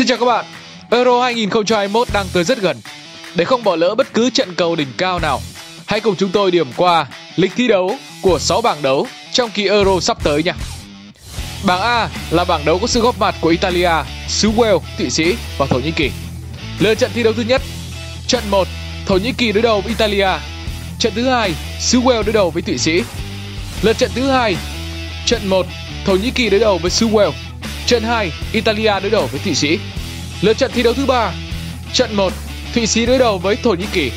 Xin chào các bạn. Euro 2021 đang tới rất gần. Để không bỏ lỡ bất cứ trận cầu đỉnh cao nào, hãy cùng chúng tôi điểm qua lịch thi đấu của 6 bảng đấu trong kỳ Euro sắp tới nha. Bảng A là bảng đấu có sự góp mặt của Italia, xứ Wales, Thụy Sĩ và Thổ Nhĩ Kỳ. Lượt trận thi đấu thứ nhất, trận 1, Thổ Nhĩ Kỳ đối đầu với Italia. Trận thứ hai, xứ Wales đối đầu với Thụy Sĩ. Lượt trận thứ hai, trận 1, Thổ Nhĩ Kỳ đối đầu với xứ Wales. Trận 2, Italia đối đầu với Thụy Sĩ. Lượt trận thi đấu thứ 3. trận 1, Thụy Sĩ đối đầu với Thổ Nhĩ Kỳ.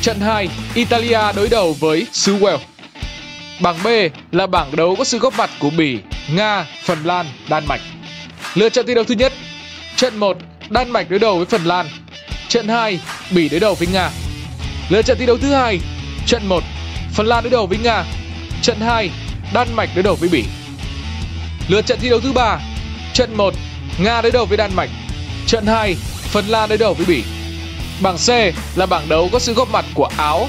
Trận 2, Italia đối đầu với xứ Wales. Bảng B là bảng đấu có sự góp mặt của Bỉ, Nga, Phần Lan, Đan Mạch. Lượt trận thi đấu thứ nhất, trận 1, Đan Mạch đối đầu với Phần Lan. Trận 2, Bỉ đối đầu với Nga. Lượt trận thi đấu thứ hai, trận 1, Phần Lan đối đầu với Nga. Trận 2, Đan Mạch đối đầu với Bỉ. Lượt trận thi đấu thứ ba, trận 1, Nga đối đầu với Đan Mạch. Trận 2, Phần Lan đối đầu với Bỉ. Bảng C là bảng đấu có sự góp mặt của Áo,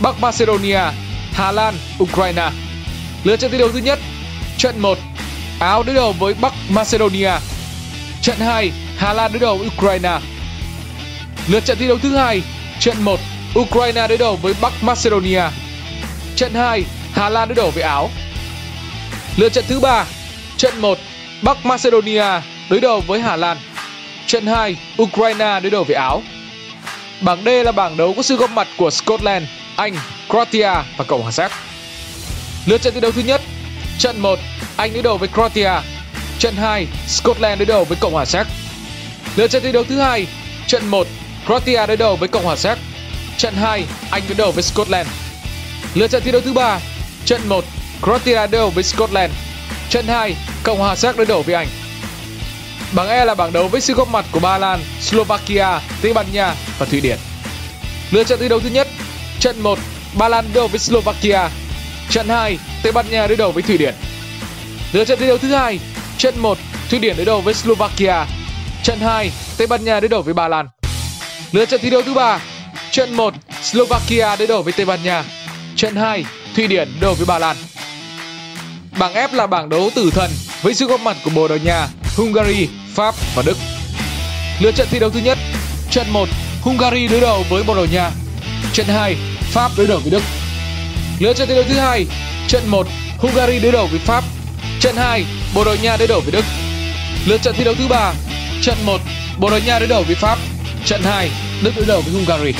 Bắc Macedonia, Hà Lan, Ukraine. Lượt trận thi đấu thứ nhất, trận 1, Áo đối đầu với Bắc Macedonia. Trận 2, Hà Lan đối đầu với Ukraine. Lượt trận thi đấu thứ hai, trận 1, Ukraine đối đầu với Bắc Macedonia. Trận 2, Hà Lan đối đầu với Áo. Lượt trận thứ ba, trận 1, Bắc Macedonia đối đầu với Hà Lan. Trận 2, Ukraine đối đầu với Áo. Bảng D là bảng đấu có sự góp mặt của Scotland, Anh, Croatia và Cộng hòa Séc. Lượt trận thi đấu thứ nhất, trận 1, Anh đối đầu với Croatia. Trận 2, Scotland đối đầu với Cộng hòa Séc. Lượt trận thi đấu thứ hai, trận 1, Croatia đối đầu với Cộng hòa Séc. Trận 2, Anh đối đầu với Scotland. Lượt trận thi đấu thứ ba, trận 1, Croatia đối đầu với Scotland. Trận 2, Cộng hòa Séc đối đầu với Anh. Bảng E là bảng đấu với sự góp mặt của Ba Lan, Slovakia, Tây Ban Nha và Thụy Điển. Lượt trận thi đấu thứ nhất, trận 1, Ba Lan đối đầu với Slovakia. Trận 2, Tây Ban Nha đối đầu với Thụy Điển. Lượt trận thi đấu thứ hai, trận 1, Thụy Điển đối đầu với Slovakia. Trận 2, Tây Ban Nha đối đầu với Ba Lan. Lượt trận thi đấu thứ ba, trận 1, Slovakia đối đầu với Tây Ban Nha. Trận 2, Thụy Điển đối đầu với Ba Lan. Bảng F là bảng đấu tử thần với sự góp mặt của Bồ Đào Nha, Hungary, Pháp và Đức. Lượt trận thi đấu thứ nhất, trận 1, Hungary đối đầu với Bồ Đào Nha. Trận 2, Pháp đối đầu với Đức. Lượt trận thi đấu thứ hai, trận 1, Hungary đối đầu với Pháp. Trận 2, Bồ Đào Nha đối đầu với Đức. Lượt trận thi đấu thứ ba, trận 1, Bồ Đào Nha đối đầu với Pháp. Trận 2, Đức đối đầu với Hungary.